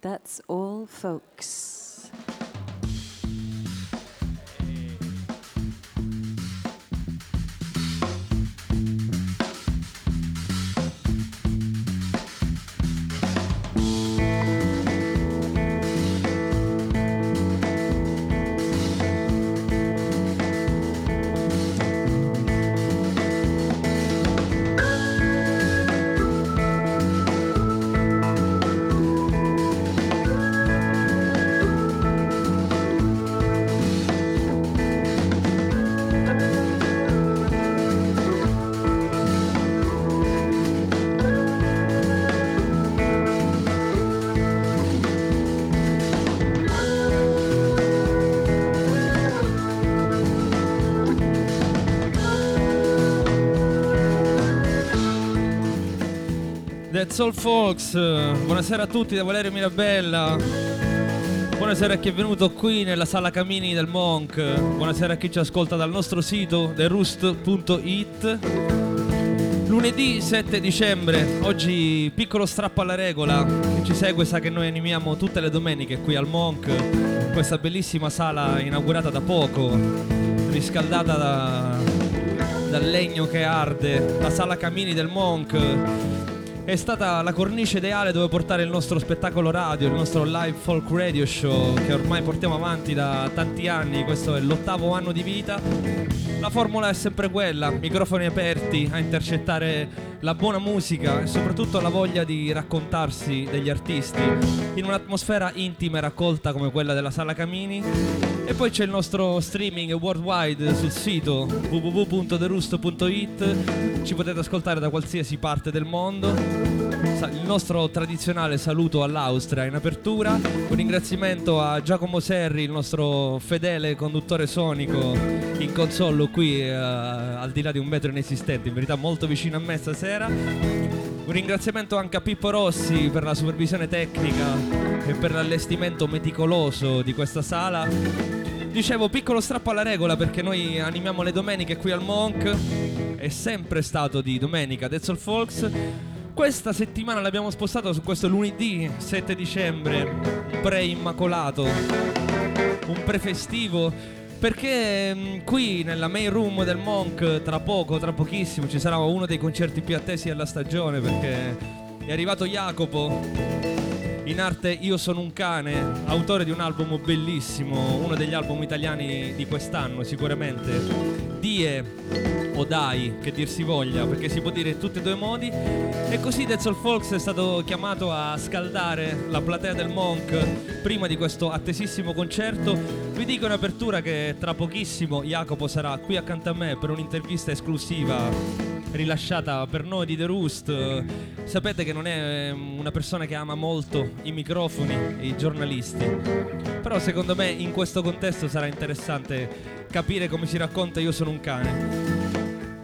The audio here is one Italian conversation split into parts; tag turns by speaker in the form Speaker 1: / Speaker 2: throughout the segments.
Speaker 1: That's all, folks.
Speaker 2: All folks, buonasera a tutti da Valerio Mirabella. Buonasera a chi è venuto qui nella sala Camini del Monk. Buonasera a chi ci ascolta dal nostro sito therust.it. Lunedì 7 dicembre, oggi piccolo strappo alla regola. Chi ci segue sa che noi animiamo tutte le domeniche qui al Monk, questa bellissima sala inaugurata da poco, riscaldata da, dal legno che arde, la sala Camini del Monk è stata la cornice ideale dove portare il nostro spettacolo radio, il nostro live folk radio show che ormai portiamo avanti da tanti anni, questo è l'ottavo anno di vita. La formula è sempre quella, microfoni aperti a intercettare la buona musica e soprattutto la voglia di raccontarsi degli artisti in un'atmosfera intima e raccolta come quella della Sala Camini. E poi c'è il nostro streaming worldwide sul sito www.derusto.it, ci potete ascoltare da qualsiasi parte del mondo. Il nostro tradizionale saluto all'Austria in apertura, un ringraziamento a Giacomo Serri, il nostro fedele conduttore sonico in console qui eh, al di là di un metro inesistente, in verità molto vicino a me stasera. Un ringraziamento anche a Pippo Rossi per la supervisione tecnica e per l'allestimento meticoloso di questa sala. Dicevo, piccolo strappo alla regola perché noi animiamo le domeniche qui al Monk. È sempre stato di domenica, That's All Folks. Questa settimana l'abbiamo spostato su questo lunedì 7 dicembre, pre-immacolato, un prefestivo perché mh, qui nella main room del Monk tra poco, tra pochissimo ci sarà uno dei concerti più attesi della stagione perché è arrivato Jacopo in arte Io sono un cane, autore di un album bellissimo, uno degli album italiani di quest'anno sicuramente. Die o Dai, che dir si voglia, perché si può dire in tutti e due i modi. E così Dead All Folks è stato chiamato a scaldare la platea del Monk prima di questo attesissimo concerto. Vi dico in apertura che tra pochissimo Jacopo sarà qui accanto a me per un'intervista esclusiva rilasciata per noi di The Roost. Sapete che non è ehm, una persona che ama molto i microfoni e i giornalisti, però secondo me in questo contesto sarà interessante capire come si racconta Io sono un cane.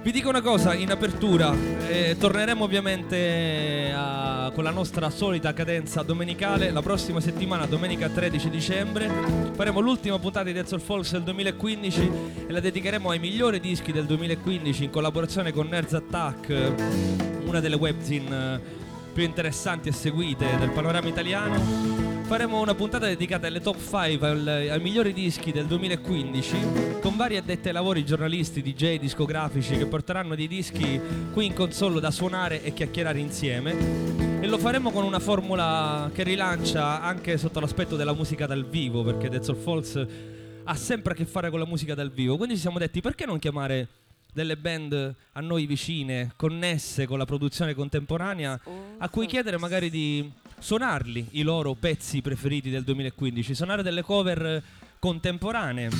Speaker 2: Vi dico una cosa in apertura, eh, torneremo ovviamente a- con la nostra solita cadenza domenicale la prossima settimana, domenica 13 dicembre, faremo l'ultima puntata di Dead Soul Folks del 2015 e la dedicheremo ai migliori dischi del 2015 in collaborazione con Nerds Attack, una delle webzine eh, più interessanti e seguite del panorama italiano. Faremo una puntata dedicata alle top 5, al- ai migliori dischi del 2015, con vari addetti ai lavori, giornalisti, DJ, discografici che porteranno dei dischi qui in console da suonare e chiacchierare insieme. E lo faremo con una formula che rilancia anche sotto l'aspetto della musica dal vivo, perché Dead Soul Falls ha sempre a che fare con la musica dal vivo. Quindi ci siamo detti perché non chiamare delle band a noi vicine, connesse con la produzione contemporanea, a cui chiedere magari di suonarli i loro pezzi preferiti del 2015, suonare delle cover contemporanee.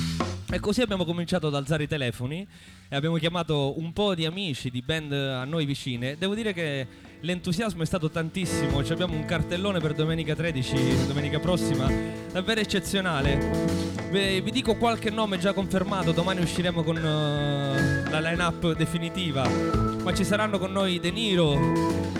Speaker 2: E così abbiamo cominciato ad alzare i telefoni e abbiamo chiamato un po' di amici di band a noi vicine. Devo dire che l'entusiasmo è stato tantissimo, abbiamo un cartellone per domenica 13, domenica prossima, davvero eccezionale. Beh, vi dico qualche nome già confermato, domani usciremo con eh, la line-up definitiva, ma ci saranno con noi De Niro,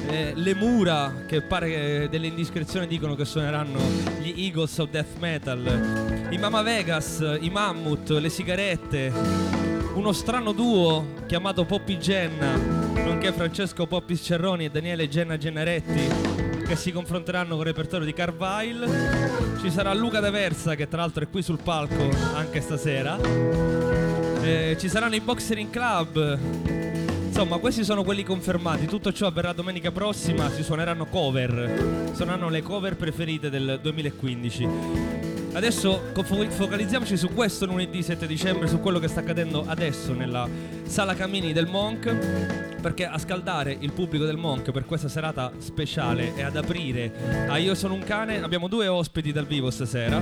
Speaker 2: eh, Le Mura, che pare che delle indiscrezioni dicono che suoneranno gli Eagles of Death Metal, i Mama Vegas, i Mammut, le sigarette, uno strano duo chiamato Poppy Genna, nonché Francesco Poppi Cerroni e Daniele Genna Gennaretti, che si confronteranno con il repertorio di Carvile. Ci sarà Luca De Versa che tra l'altro è qui sul palco anche stasera. Eh, ci saranno i Boxering Club. Insomma, questi sono quelli confermati. Tutto ciò avverrà domenica prossima. Si suoneranno cover. Suoneranno le cover preferite del 2015. Adesso focalizziamoci su questo lunedì 7 dicembre, su quello che sta accadendo adesso nella sala Camini del Monk, perché a scaldare il pubblico del Monk per questa serata speciale e ad aprire a Io sono un cane abbiamo due ospiti dal vivo stasera.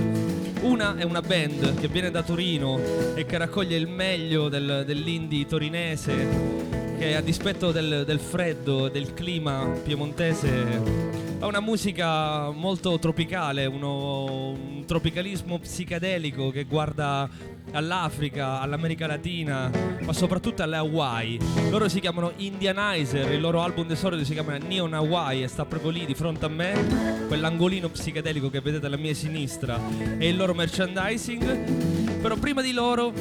Speaker 2: Una è una band che viene da Torino e che raccoglie il meglio del, dell'indie torinese che a dispetto del, del freddo, del clima piemontese ha una musica molto tropicale, uno, un tropicalismo psichedelico che guarda all'Africa, all'America Latina, ma soprattutto alle Hawaii. Loro si chiamano Indianizer, il loro album d'esordio si chiama Neon Hawaii e sta proprio lì di fronte a me, quell'angolino psichedelico che vedete alla mia sinistra e il loro merchandising. Però prima di loro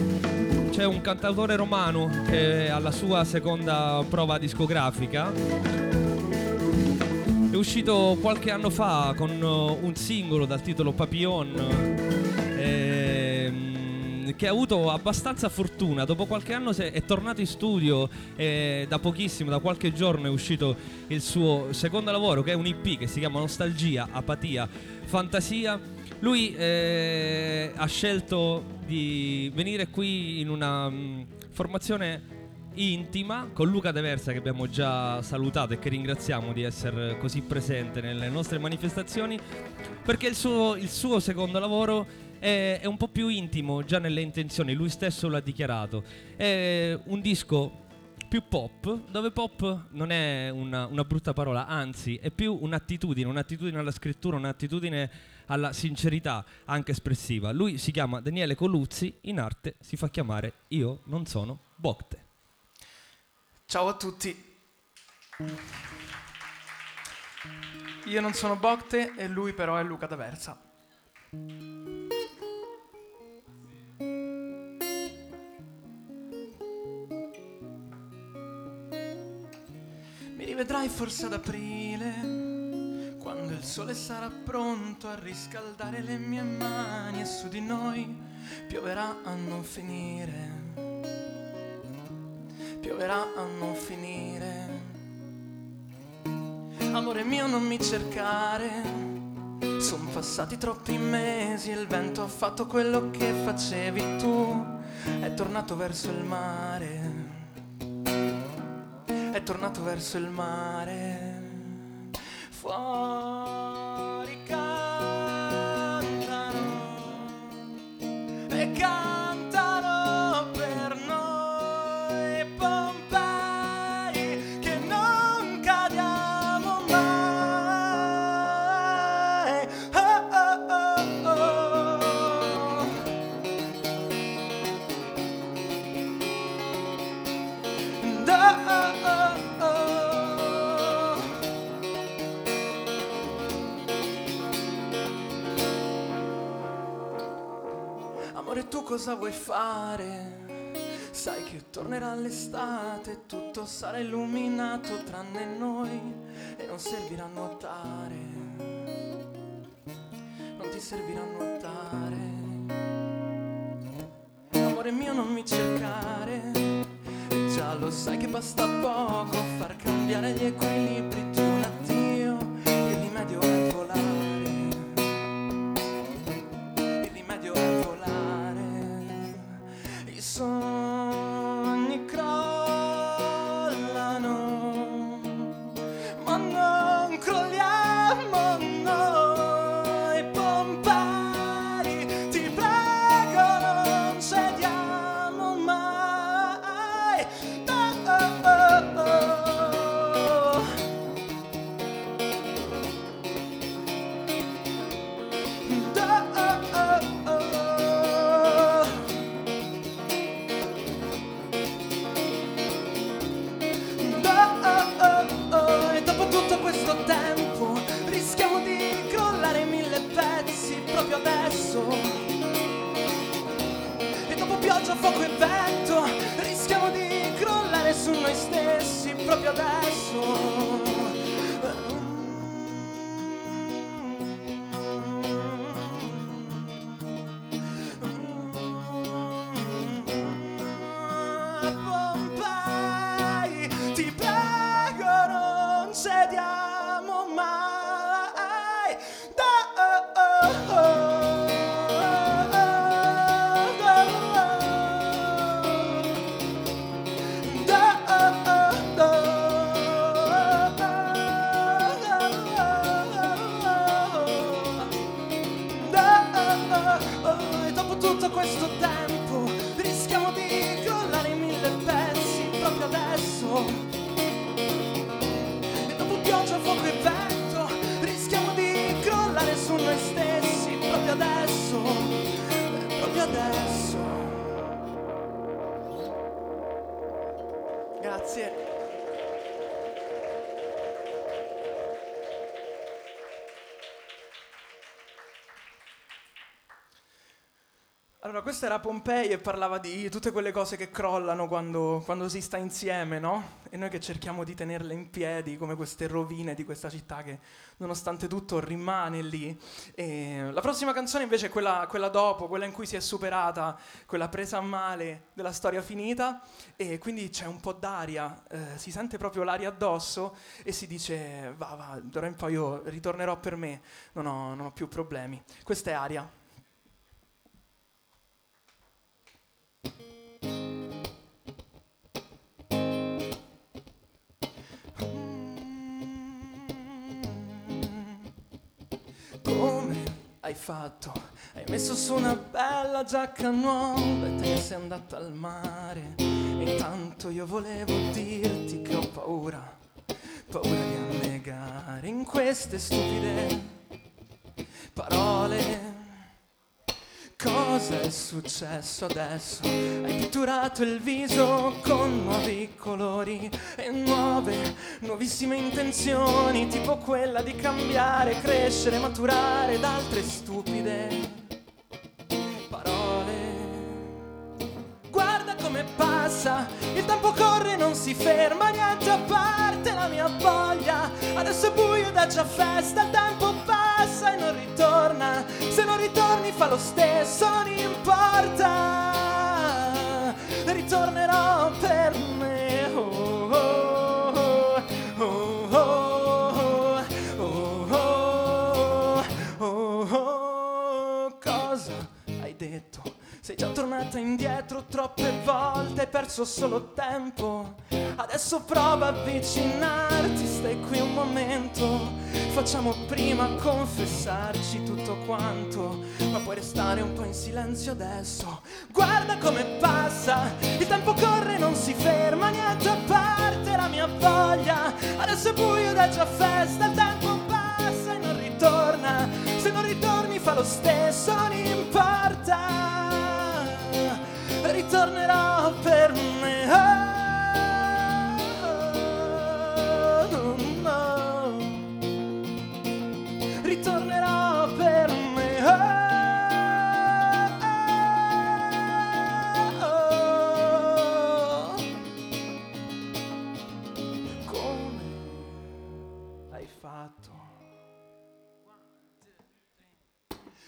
Speaker 2: c'è un cantautore romano che ha la sua seconda prova discografica è uscito qualche anno fa con uh, un singolo dal titolo Papillon. Ehm, che ha avuto abbastanza fortuna. Dopo qualche anno è tornato in studio e da pochissimo, da qualche giorno è uscito il suo secondo lavoro che è un EP che si chiama Nostalgia, Apatia, Fantasia. Lui eh, ha scelto di venire qui in una um, formazione intima con Luca De Versa che abbiamo già salutato e che ringraziamo di essere così presente nelle nostre manifestazioni perché il suo, il suo secondo lavoro è, è, un po' più intimo già nelle intenzioni, lui stesso l'ha dichiarato. È un disco più pop, dove pop non è una, una brutta parola, anzi è più un'attitudine, un'attitudine alla scrittura, un'attitudine alla sincerità anche espressiva. Lui si chiama Daniele Coluzzi, in arte si fa chiamare Io non sono Bocte.
Speaker 3: Ciao a tutti. Io non sono Bocte e lui però è Luca D'Aversa. Mi rivedrai forse ad aprile, quando il sole sarà pronto a riscaldare le mie mani e su di noi pioverà a non finire pioverà a non finire. Amore mio non mi cercare, sono passati troppi mesi il vento ha fatto quello che facevi tu, è tornato verso il mare, è tornato verso il mare, fuori cosa vuoi fare? Sai che tornerà l'estate, tutto sarà illuminato tranne noi e non servirà nuotare. Non ti servirà nuotare. Amore mio non mi cercare, già lo sai che basta poco far cambiare gli equilibri questo era Pompei e parlava di tutte quelle cose che crollano quando, quando, si sta insieme, no? E noi che cerchiamo di tenerle in piedi, come queste rovine di questa città che nonostante tutto rimane lì. E la prossima canzone invece è quella, quella, dopo, quella in cui si è superata, quella presa a male della storia finita, e quindi c'è un po' d'aria, eh, si sente proprio l'aria addosso e si dice, va, va, d'ora in poi io ritornerò per me, non ho, non ho più problemi. Questa è aria. Hai fatto? Hai messo su una bella giacca nuova e te ne sei andata al mare. E intanto io volevo dirti che ho paura, paura di annegare in queste stupide parole Cosa è successo adesso? Hai pitturato il viso con nuovi colori e nuove, nuovissime intenzioni, tipo quella di cambiare, crescere, maturare da altre stupide parole. Guarda come passa, il tempo corre, non si ferma, niente a parte la mia voglia. Adesso è buio ed è già festa, il tempo passa e non ritorna. Se non ritorni fa lo stesso, non importa. Ritornerò per me. Oh, oh, oh, Cosa hai detto? Sei già tornata indietro troppe volte, hai perso solo tempo. Adesso prova a avvicinarti, stai qui un momento. Facciamo prima confessarci tutto quanto, ma puoi restare un po' in silenzio adesso. Guarda come passa, il tempo corre, non si ferma, niente a parte la mia voglia. Adesso è buio ed è già festa, il tempo passa e non ritorna. Se non ritorni fa lo stesso, non importa ritornerò per me. Oh, no. Ritornerò per me. Oh, Come hai fatto?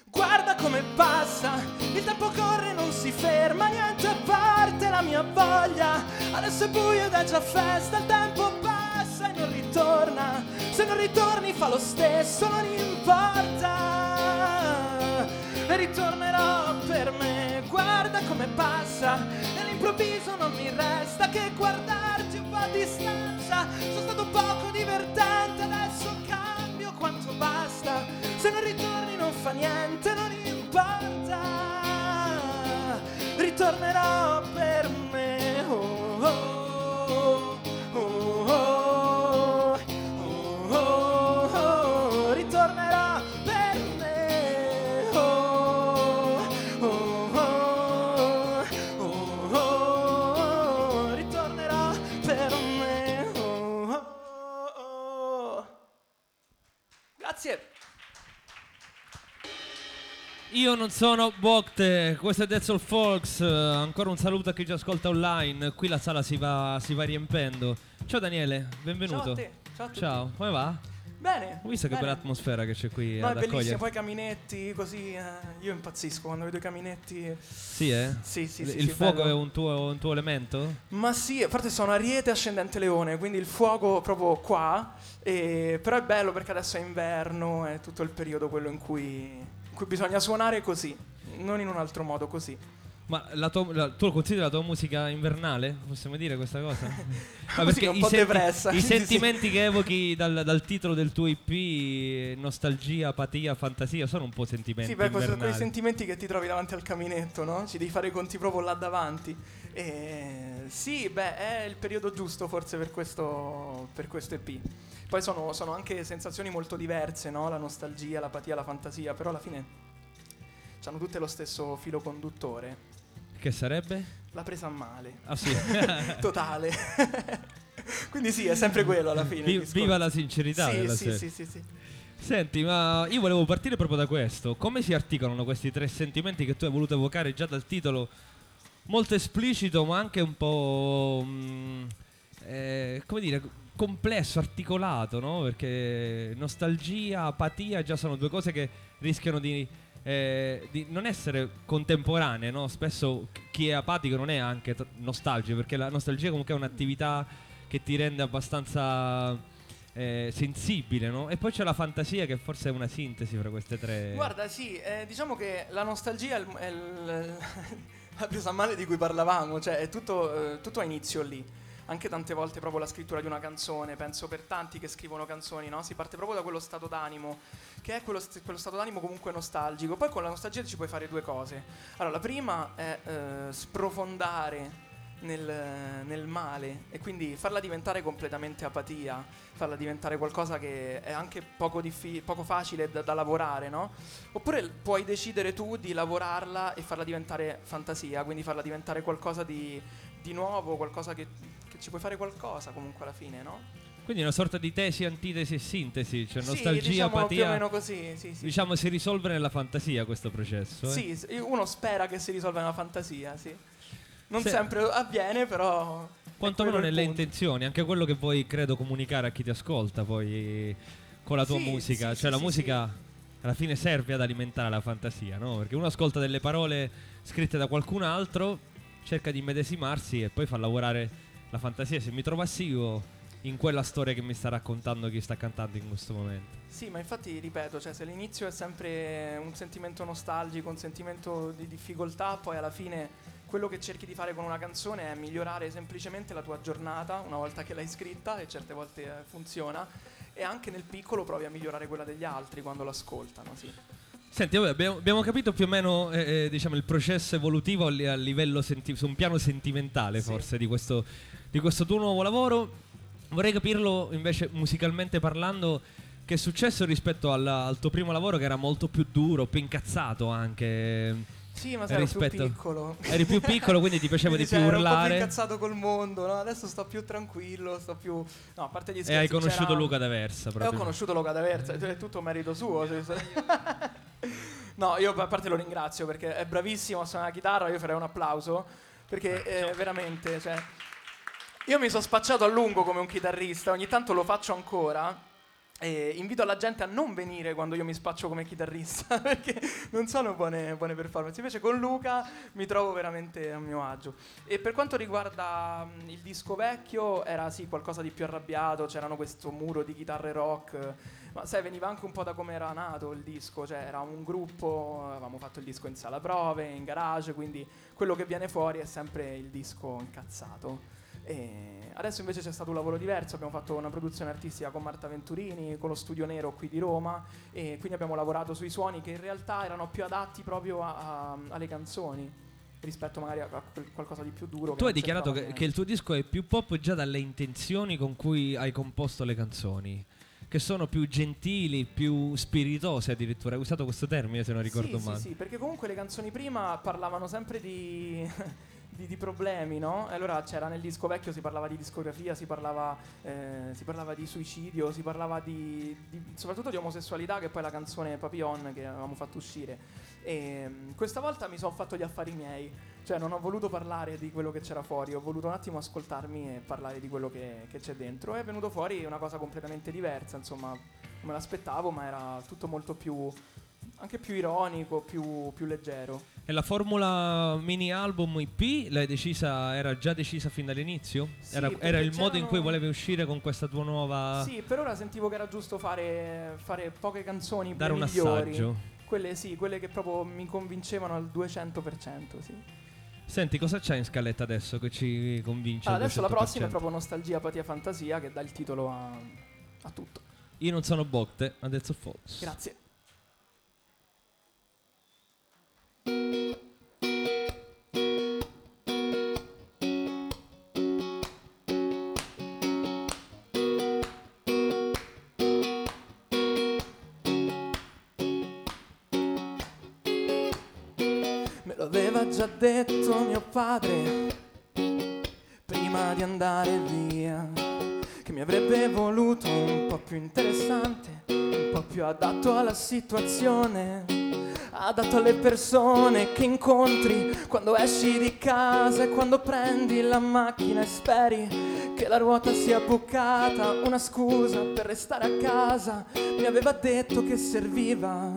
Speaker 3: Guarda come passa, il tempo corre, non si ferma, niente a parte la mia voglia. Adesso è buio ed è già festa, il tempo passa e non ritorna. Se non ritorni fa lo stesso, non importa. Ritornerò per me, guarda come passa. Nell'improvviso non mi resta che guardarti un po' a distanza. Sono stato poco divertente, adesso cambio quanto basta. Se non ritorni non fa niente, Ritornerò per
Speaker 2: Io non sono Bokte, questo è Dead Soul Folks. ancora un saluto a chi ci ascolta online. Qui la sala si va, si va riempendo. Ciao Daniele, benvenuto.
Speaker 3: Ciao a te. Ciao a tutti.
Speaker 2: Ciao, come va?
Speaker 3: Bene.
Speaker 2: Ho visto che
Speaker 3: bene.
Speaker 2: bella atmosfera che c'è qui
Speaker 3: No, è
Speaker 2: accogliere.
Speaker 3: poi caminetti così, eh, io impazzisco quando vedo i caminetti.
Speaker 2: Sì, eh?
Speaker 3: Sì, sì,
Speaker 2: Il-
Speaker 3: sì,
Speaker 2: il
Speaker 3: sì,
Speaker 2: fuoco
Speaker 3: bello.
Speaker 2: è un tuo, un tuo elemento?
Speaker 3: Ma sì, a parte sono ariete ascendente leone, quindi il fuoco proprio qua, e- però è bello perché adesso è inverno, è tutto il periodo quello in cui bisogna suonare così, non in un altro modo così.
Speaker 2: Ma la tua- la- tu lo consideri la tua musica invernale? Possiamo dire questa cosa? Ma
Speaker 3: Musica un po'
Speaker 2: senti-
Speaker 3: depressa,
Speaker 2: i
Speaker 3: sì, sì.
Speaker 2: sentimenti che evochi dal, dal titolo del tuo IP, nostalgia, apatia, fantasia, sono un po' sentimenti
Speaker 3: Sì, beh, questi sono quei
Speaker 2: invernali.
Speaker 3: sentimenti che ti trovi davanti al caminetto, no? Ci devi fare i conti proprio là davanti. E sì, beh, è il periodo giusto forse per questo, per questo EP. Poi sono, sono anche sensazioni molto diverse, no? La nostalgia, l'apatia, la fantasia, però alla fine hanno tutte lo stesso filo conduttore.
Speaker 2: Che sarebbe?
Speaker 3: La presa a male.
Speaker 2: Ah sì.
Speaker 3: Totale. Quindi sì, è sempre quello alla fine.
Speaker 2: Vi- viva la sincerità
Speaker 3: sì,
Speaker 2: della
Speaker 3: sì, sì, sì, sì.
Speaker 2: Senti, ma io volevo partire proprio da questo. Come si articolano questi tre sentimenti che tu hai voluto evocare già dal titolo? Molto esplicito, ma anche un po'. mm, eh, come dire, complesso, articolato, no? Perché nostalgia, apatia già sono due cose che rischiano di, eh, di non essere contemporanee, no? Spesso chi è apatico non è anche t- nostalgico, perché la nostalgia comunque è un'attività che ti rende abbastanza eh, sensibile, no? E poi c'è la fantasia che forse è una sintesi fra queste tre.
Speaker 3: Guarda, sì, eh, diciamo che la nostalgia è, il, è il- la presa a male di cui parlavamo, cioè è tutto, eh, tutto a inizio lì. Anche tante volte proprio la scrittura di una canzone, penso per tanti che scrivono canzoni, no? Si parte proprio da quello stato d'animo, che è quello, st- quello stato d'animo comunque nostalgico. Poi con la nostalgia ci puoi fare due cose. Allora, la prima è eh, sprofondare nel, nel male e quindi farla diventare completamente apatia, farla diventare qualcosa che è anche poco, diffi- poco facile da, da lavorare, no? Oppure puoi decidere tu di lavorarla e farla diventare fantasia, quindi farla diventare qualcosa di, di nuovo, qualcosa che, che ci puoi fare qualcosa comunque alla fine, no?
Speaker 2: Quindi una sorta di tesi, antitesi e sintesi, cioè
Speaker 3: sì,
Speaker 2: nostalgia,
Speaker 3: diciamo più o
Speaker 2: apatia.
Speaker 3: meno così, sì, sì.
Speaker 2: Diciamo si risolve nella fantasia questo processo. eh?
Speaker 3: Sì, uno spera che si risolva nella fantasia, sì. Non
Speaker 2: Se-
Speaker 3: sempre avviene, però... è
Speaker 2: Quantomeno
Speaker 3: quello il
Speaker 2: nelle
Speaker 3: punto.
Speaker 2: intenzioni, anche quello che vuoi credo comunicare a chi ti ascolta poi con la tua
Speaker 3: Sì,
Speaker 2: musica,
Speaker 3: sì,
Speaker 2: cioè
Speaker 3: sì,
Speaker 2: la
Speaker 3: sì,
Speaker 2: musica alla fine serve ad alimentare la fantasia, no? Perché uno ascolta delle parole scritte da qualcun altro, cerca di medesimarsi e poi fa lavorare la fantasia, se mi trovo assiduo in quella storia che mi sta raccontando chi sta cantando in questo momento.
Speaker 3: Sì, ma infatti ripeto, cioè, se l'inizio è sempre un sentimento nostalgico, un sentimento di difficoltà, poi alla fine quello che cerchi di fare con una canzone è migliorare semplicemente la tua giornata una volta che l'hai scritta e certe volte eh, funziona e anche nel piccolo provi a migliorare quella degli altri quando l'ascoltano, sì.
Speaker 2: Senti, vabbè, abbiamo, abbiamo capito più o meno eh, eh, diciamo, il processo evolutivo a, li- a livello senti- su un piano sentimentale
Speaker 3: Sì.
Speaker 2: forse di questo, di questo tuo nuovo lavoro. Vorrei capirlo invece musicalmente parlando che è successo rispetto alla- al tuo primo lavoro che era molto più duro, più incazzato anche.
Speaker 3: Sì, ma sei ero più
Speaker 2: Rispetto-
Speaker 3: piccolo.
Speaker 2: Eri più piccolo quindi ti piaceva di
Speaker 3: Quindi,
Speaker 2: più
Speaker 3: cioè, ero un po' più
Speaker 2: urlare
Speaker 3: incazzato col mondo, no? Adesso sto più tranquillo, sto più... No, a parte gli scherzi
Speaker 2: e hai conosciuto
Speaker 3: c'era-
Speaker 2: Luca D'Aversa
Speaker 3: E ho
Speaker 2: proprio.
Speaker 3: conosciuto Luca D'Aversa, è tutto merito suo. no, io a parte lo ringrazio perché è bravissimo a suonare la chitarra, io farei un applauso perché eh, veramente, cioè, io mi sono spacciato a lungo come un chitarrista, ogni tanto lo faccio ancora. E invito la gente a non venire quando io mi spaccio come chitarrista perché non sono buone, buone performance. Invece con Luca mi trovo veramente a mio agio. E per quanto riguarda mh, il disco vecchio, era sì qualcosa di più arrabbiato, c'erano questo muro di chitarre rock, ma sai, veniva anche un po' da come era nato il disco, cioè era un gruppo, avevamo fatto il disco in sala prove, in garage, quindi quello che viene fuori è sempre il disco incazzato. E adesso invece c'è stato un lavoro diverso, abbiamo fatto una produzione artistica con Marta Venturini, con lo Studio Nero qui di Roma e quindi abbiamo lavorato sui suoni che in realtà erano più adatti proprio a- a- alle canzoni rispetto magari a, qualcosa di più duro.
Speaker 2: Tu hai dichiarato che, che il tuo disco è più pop già dalle intenzioni con cui hai composto le canzoni, che sono più gentili, più spiritose addirittura. Hai usato questo termine se non ricordo
Speaker 3: sì,
Speaker 2: male.
Speaker 3: Sì, sì, perché comunque le canzoni prima parlavano sempre di, di- di problemi, no? Allora c'era nel disco vecchio si parlava di discografia, si parlava, eh, si parlava di suicidio, si parlava di, di- soprattutto di omosessualità, che poi la canzone Papillon che avevamo fatto uscire. E mm, questa volta mi sono fatto gli affari miei, cioè non ho voluto parlare di quello che c'era fuori, ho voluto un attimo ascoltarmi e parlare di quello che, che c'è dentro. E è venuto fuori una cosa completamente diversa, insomma, non me l'aspettavo, ma era tutto molto più anche più ironico, più, più leggero.
Speaker 2: E la formula mini album IP l'hai decisa, era già decisa fin dall'inizio?
Speaker 3: Sì,
Speaker 2: era, era il modo in cui volevi uscire con questa tua nuova...
Speaker 3: Sì, per ora sentivo che era giusto fare, fare poche canzoni
Speaker 2: dare
Speaker 3: le
Speaker 2: un
Speaker 3: migliori.
Speaker 2: assaggio.
Speaker 3: Quelle sì, quelle che proprio mi convincevano al 200%, sì.
Speaker 2: Senti, cosa c'è in scaletta adesso che ci convince?
Speaker 3: Ah,
Speaker 2: al
Speaker 3: adesso la
Speaker 2: 200%?
Speaker 3: prossima è proprio Nostalgia, Apatia, Fantasia che dà il titolo a, a tutto.
Speaker 2: Io non sono Bocte, adesso Fox.
Speaker 3: Grazie. Aveva già detto mio padre prima di andare via che mi avrebbe voluto un po' più interessante, un po' più adatto alla situazione, adatto alle persone che incontri quando esci di casa e quando prendi la macchina e speri che la ruota sia bucata, una scusa per restare a casa, mi aveva detto che serviva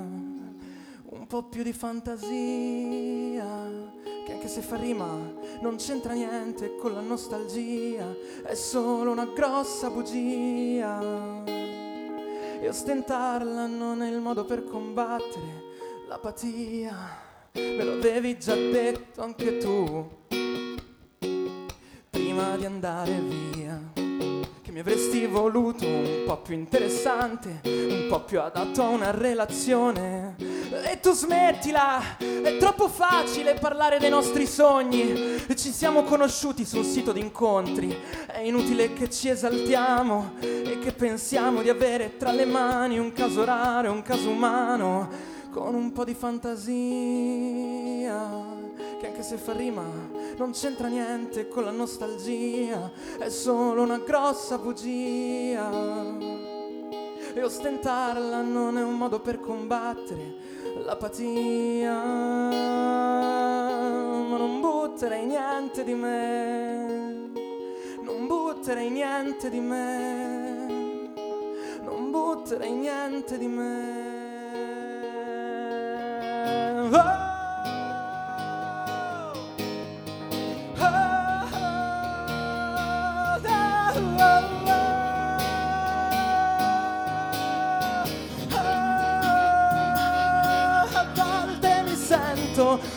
Speaker 3: un po' più di fantasia che anche se fa rima non c'entra niente con la nostalgia, è solo una grossa bugia. E ostentarla non è il modo per combattere l'apatia, me lo avevi già detto anche tu, prima di andare via mi avresti voluto un po' più interessante, un po' più adatto a una relazione. E tu smettila, è troppo facile parlare dei nostri sogni. Ci siamo conosciuti sul sito di incontri, è inutile che ci esaltiamo e che pensiamo di avere tra le mani un caso raro, un caso umano, con un po' di fantasia che anche se fa rima non c'entra niente con la nostalgia, è solo una grossa bugia. E ostentarla non è un modo per combattere l'apatia, ma non butterei niente di me, non butterei niente di me, non butterei niente di me.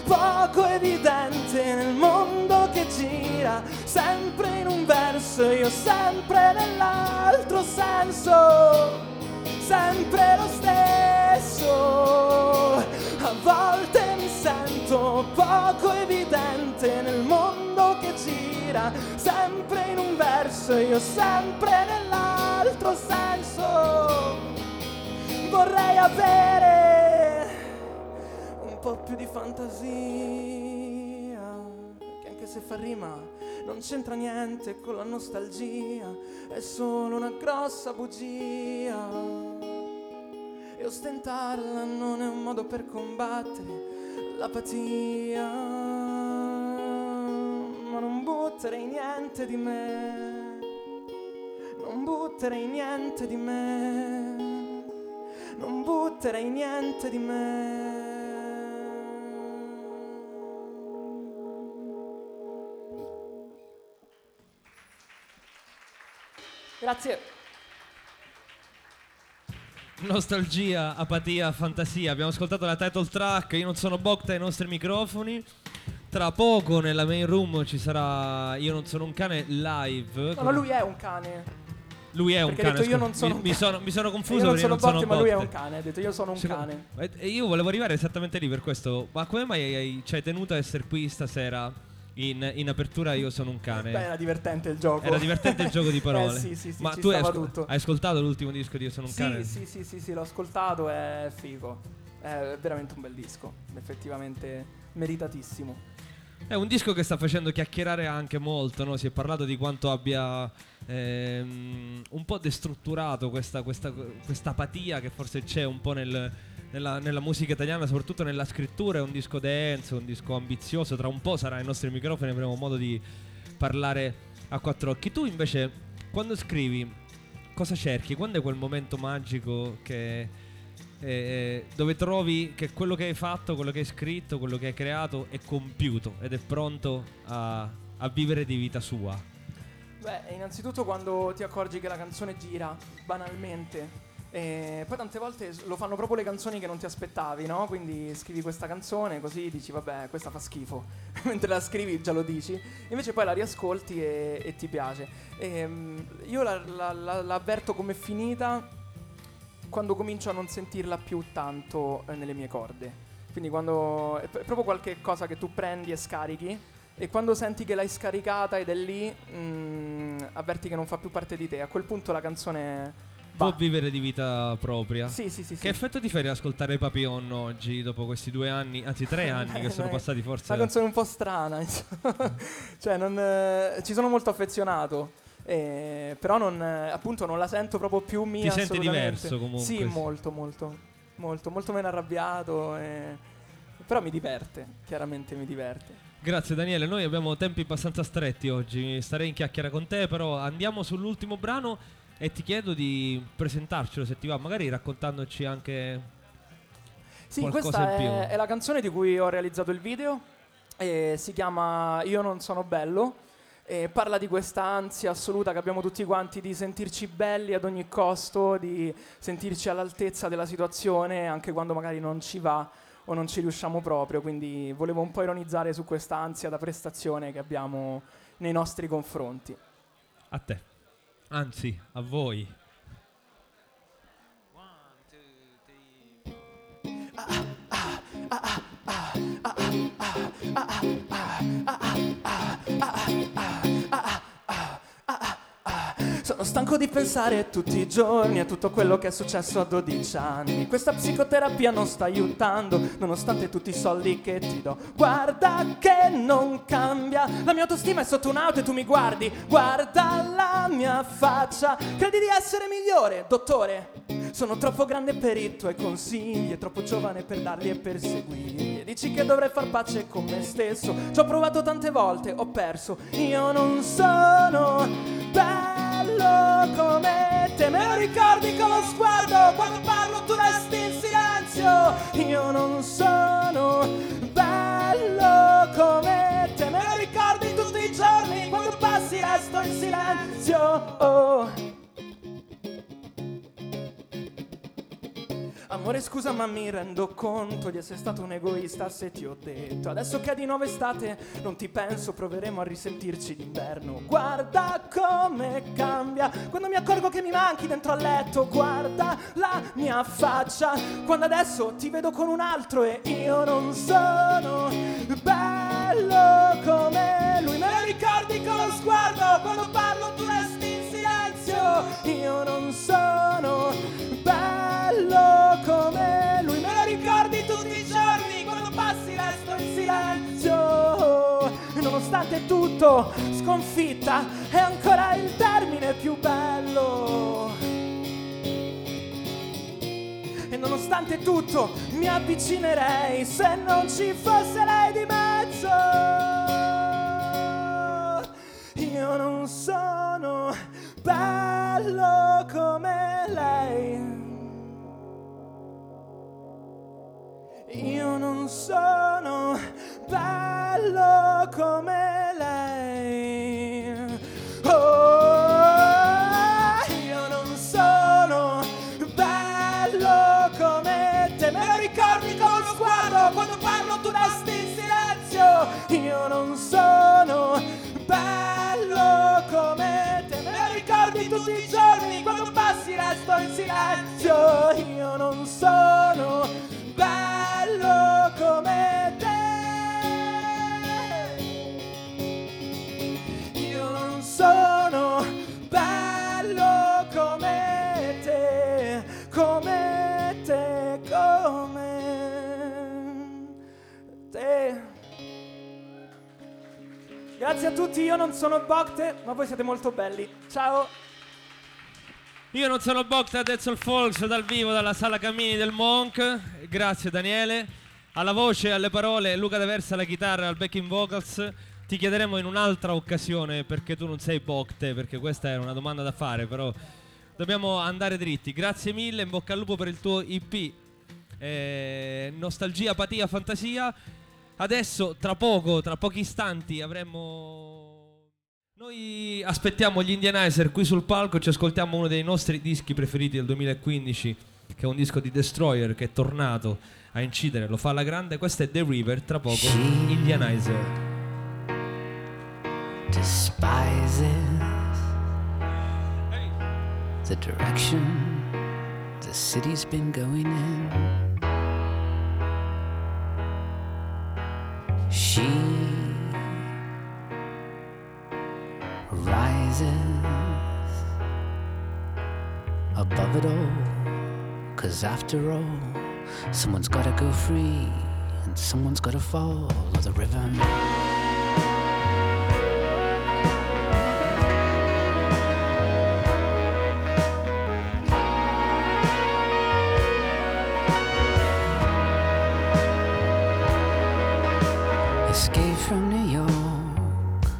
Speaker 3: Poco evidente nel mondo che gira, sempre in un verso, io sempre nell'altro senso, sempre lo stesso. A volte mi sento poco evidente nel mondo che gira, sempre in un verso, io sempre nell'altro senso. Vorrei avere po' più di fantasia, che anche se fa rima non c'entra niente con la nostalgia, è solo una grossa bugia. E ostentarla non è un modo per combattere l'apatia, ma non butterei niente di me, non butterei niente di me, non butterei niente di me. Grazie.
Speaker 2: Nostalgia, apatia, fantasia. Abbiamo ascoltato la title track. Io non sono Bocta ai nostri microfoni. Tra poco nella main room ci sarà Io non sono un cane live.
Speaker 3: No, ma lui è un cane.
Speaker 2: Lui è un
Speaker 3: cane.
Speaker 2: Detto,
Speaker 3: io non sono
Speaker 2: mi, mi, sono, mi sono confuso.
Speaker 3: Io non sono
Speaker 2: Botte,
Speaker 3: ma lui è un cane. Ha detto io sono un
Speaker 2: Secondo,
Speaker 3: cane.
Speaker 2: E io volevo arrivare esattamente lì per questo. Ma come mai hai, ci hai tenuto a essere qui stasera? In, in, apertura io sono un cane.
Speaker 3: Beh, era divertente il gioco.
Speaker 2: Era divertente il gioco di parole.
Speaker 3: eh, sì, sì, sì,
Speaker 2: Ma tu hai, asco- hai, ascoltato l'ultimo disco di Io sono un
Speaker 3: sì,
Speaker 2: cane?
Speaker 3: Sì, sì, sì, sì, l'ho ascoltato, è figo. È veramente un bel disco, effettivamente meritatissimo.
Speaker 2: È un disco che sta facendo chiacchierare anche molto, no? Si è parlato di quanto abbia ehm, un po' destrutturato questa, questa, questa apatia che forse c'è un po' nel nella, nella, musica italiana, soprattutto nella scrittura, è un disco denso, un disco ambizioso. Tra un po' sarà ai nostri microfoni, avremo modo di parlare a quattro occhi. Tu invece, quando scrivi, cosa cerchi? Quando è quel momento magico che... Eh, dove trovi che quello che hai fatto, quello che hai scritto, quello che hai creato è compiuto ed è pronto a, a vivere di vita sua?
Speaker 3: Beh, innanzitutto quando ti accorgi che la canzone gira banalmente e poi tante volte lo fanno proprio le canzoni che non ti aspettavi, no? Quindi scrivi questa canzone così dici vabbè questa fa schifo, mentre la scrivi già lo dici, invece poi la riascolti e, e ti piace. E, um, io la, la, la, la, come finita quando comincio a non sentirla più tanto eh, nelle mie corde. Quindi quando è, è proprio qualche cosa che tu prendi e scarichi e quando senti che l'hai scaricata ed è lì, mh, mm, avverti che non fa più parte di te. A quel punto la canzone
Speaker 2: può vivere di vita propria.
Speaker 3: Sì, sì, sì.
Speaker 2: Che sì. effetto ti fai riascoltare Papillon oggi, dopo questi due anni, anzi tre anni che sono passati forse?
Speaker 3: Una canzone un po' strana, cioè non, eh, ci sono molto affezionato. Eh, però non, eh, appunto non la sento proprio più mia.
Speaker 2: Ti senti diverso comunque,
Speaker 3: Sì,
Speaker 2: sì.
Speaker 3: molto, molto, molto, molto meno arrabbiato. eh. Però mi diverte, chiaramente mi diverte.
Speaker 2: Grazie Daniele, noi abbiamo tempi abbastanza stretti oggi, starei in chiacchiera con te, però andiamo sull'ultimo brano e ti chiedo di presentarcelo se ti va, magari raccontandoci anche...
Speaker 3: Sì,
Speaker 2: Qualcosa
Speaker 3: questa
Speaker 2: in più.
Speaker 3: è, è la canzone di cui ho realizzato il video. E si chiama Io non sono bello. E parla di questa ansia assoluta che abbiamo tutti quanti di sentirci belli ad ogni costo, di sentirci all'altezza della situazione anche quando magari non ci va o non ci riusciamo proprio. Quindi volevo un po' ironizzare su questa ansia da prestazione che abbiamo nei nostri confronti.
Speaker 2: A te, anzi a voi.
Speaker 3: Sono stanco di pensare tutti i giorni a tutto quello che è successo a 12 anni. Questa psicoterapia non sta aiutando, nonostante tutti i soldi che ti do. Guarda che non cambia, la mia autostima è sotto un'auto e tu mi guardi. Guarda la mia faccia, credi di essere migliore, dottore? Sono troppo grande per i tuoi consigli, e troppo giovane per darli e perseguirli. Dici che dovrei far pace con me stesso. Ci ho provato tante volte, ho perso. Io non sono bello come te. Me lo ricordi con lo sguardo quando parlo tu resti in silenzio. Io non sono bello come te. Me lo ricordi tutti i giorni quando passi resto in silenzio. Oh. Amore scusa ma mi rendo conto di essere stato un egoista se ti ho detto. Adesso che è di nuovo estate non ti penso proveremo a risentirci d'inverno. Guarda come cambia. Quando mi accorgo che mi manchi dentro al letto Guarda la mia faccia. Quando adesso ti vedo con un altro e io non sono bello come lui. Me lo ricordi con lo sguardo? Quando parlo tu resti in silenzio. Io non sono Tutto sconfitta è ancora il termine più bello e nonostante tutto mi avvicinerei se non ci fosse lei di mezzo. Io non sono bello come lei. Io non sono bello come lei. Oh, io non sono bello come te. Me lo ricordi con lo sguardo quando parlo tu resti in silenzio. Io non sono bello come te. Me lo ricordi tutti i giorni quando passi resto in silenzio. Io non sono come te. Io non sono bello come te, come te, come te. Grazie a tutti, io non sono Bocte, ma voi siete molto belli. Ciao!
Speaker 2: Io non sono Bocta Dead Soul Folks dal vivo dalla sala Camini del Monk. Grazie Daniele. Alla voce, alle parole, Luca De Versa alla chitarra, al backing vocals. Ti chiederemo in un'altra occasione perché tu non sei Bocte, perché questa è una domanda da fare, però dobbiamo andare dritti. Grazie mille, in bocca al lupo per il tuo EP. Eh, nostalgia, apatia, fantasia. Adesso, tra poco, tra pochi istanti, avremo noi aspettiamo gli Indianizer qui sul palco, ci ascoltiamo uno dei nostri dischi preferiti del 2015, che è un disco di Destroyer che è tornato a incidere, lo fa alla grande. Questo è The River, tra poco Indianizer.
Speaker 1: despises the direction the city's been going in. She rises above it all, cause after all, Someone's gotta go free, and someone's gotta fall, or the river. Escape from New York,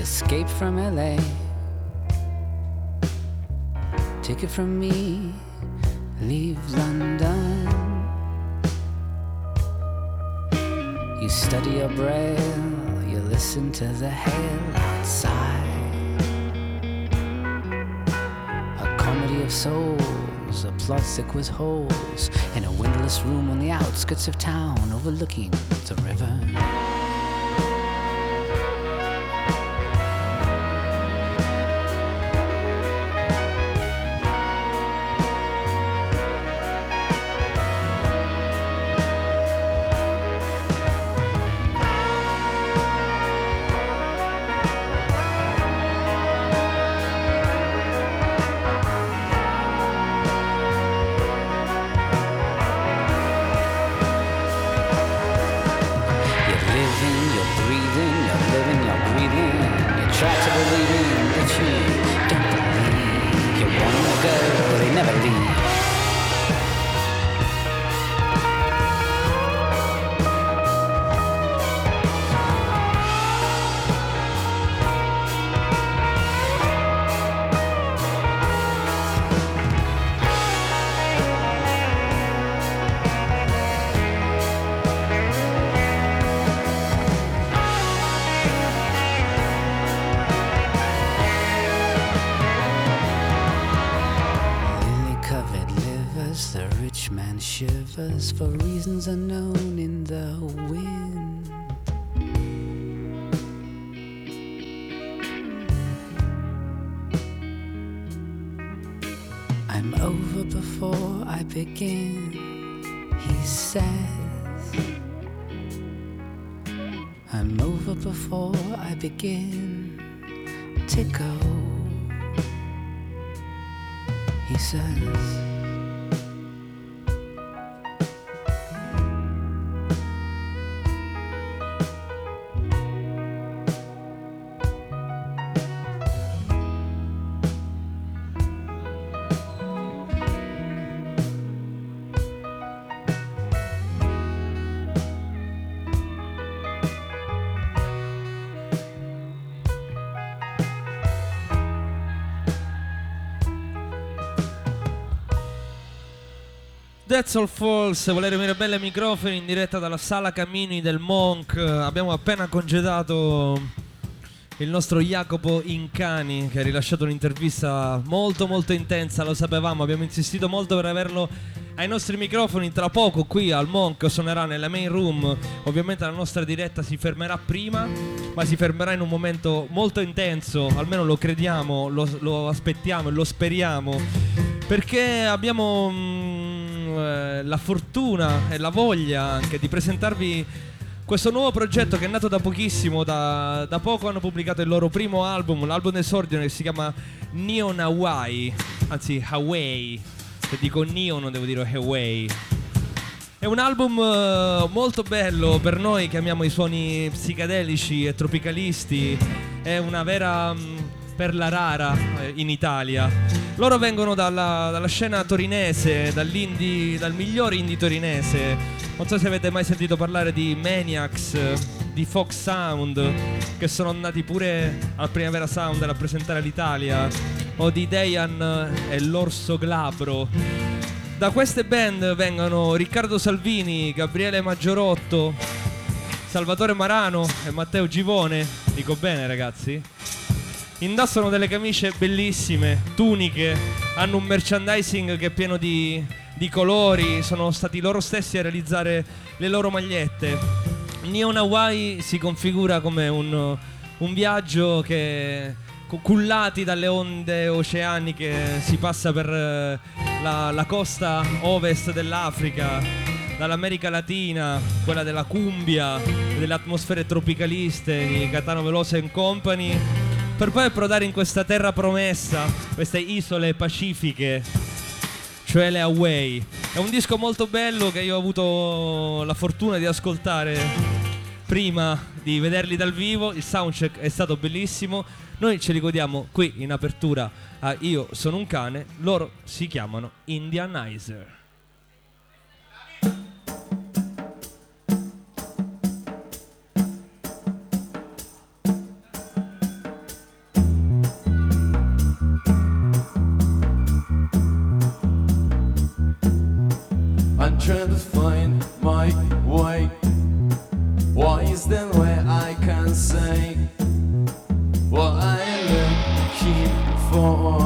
Speaker 1: escape from LA. Take it from me. Hail outside. A comedy of souls, a plot thick with holes, in a windowless room on the outskirts of town overlooking the river. Shivers for reasons unknown in the wind. I'm over before I begin, he says. I'm over before I begin to go he says.
Speaker 2: That's All False, Valerio Mirabella microfoni in diretta dalla sala Camini del Monk. Abbiamo appena congedato il nostro Jacopo Incani che ha rilasciato un'intervista molto molto intensa, lo sapevamo, abbiamo insistito molto per averlo ai nostri microfoni. Tra poco qui al Monk suonerà nella main room. Ovviamente la nostra diretta si fermerà prima, ma si fermerà in un momento molto intenso, almeno lo crediamo, lo, lo aspettiamo e lo speriamo. Perché abbiamo mm, eh, la fortuna e la voglia anche di presentarvi questo nuovo progetto che è nato da pochissimo, da, da poco hanno pubblicato il loro primo album, l'album d'esordio che si chiama Neon Hawaii, anzi Hawaii, se dico Neon devo dire Hawaii. È un album eh, molto bello per noi che amiamo i suoni psichedelici e tropicalisti, è una vera mm, perla rara eh, in Italia. Loro vengono dalla, dalla scena torinese, dal miglior indie torinese. Non so se avete mai sentito parlare di Maniacs, di Fox Sound, che sono andati pure al Primavera Sound a rappresentare l'Italia, o di Dejan e l'Orso Glabro. Da queste band vengono Riccardo Salvini, Gabriele Maggiorotto, Salvatore Marano e Matteo Givone. Dico bene, ragazzi? Indossano delle camicie bellissime, tuniche, hanno un merchandising che è pieno di, di colori, sono stati loro stessi a realizzare le loro magliette. Neon Hawaii si configura come un, un viaggio che cu- cullati dalle onde oceaniche si passa per eh, la, la costa ovest dell'Africa, dall'America Latina, quella della cumbia, delle atmosfere tropicaliste di Catano Velosa Company, per poi approdare in questa terra promessa, queste isole pacifiche, cioè le Hawaii. È un disco molto bello che io ho avuto la fortuna di ascoltare prima di vederli dal vivo, il soundcheck è stato bellissimo. Noi ce li godiamo qui in apertura a Io sono un cane, loro si chiamano Indianizer.
Speaker 4: Trying to find my way. Why is the way I can say what I'm looking for?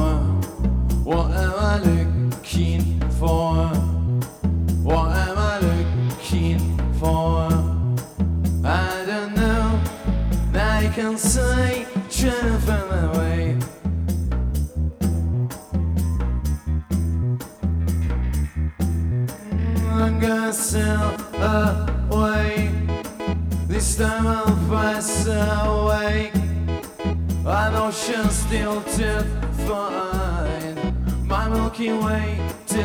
Speaker 4: myself away. This time I'll pass away. An ocean still to find my Milky Way to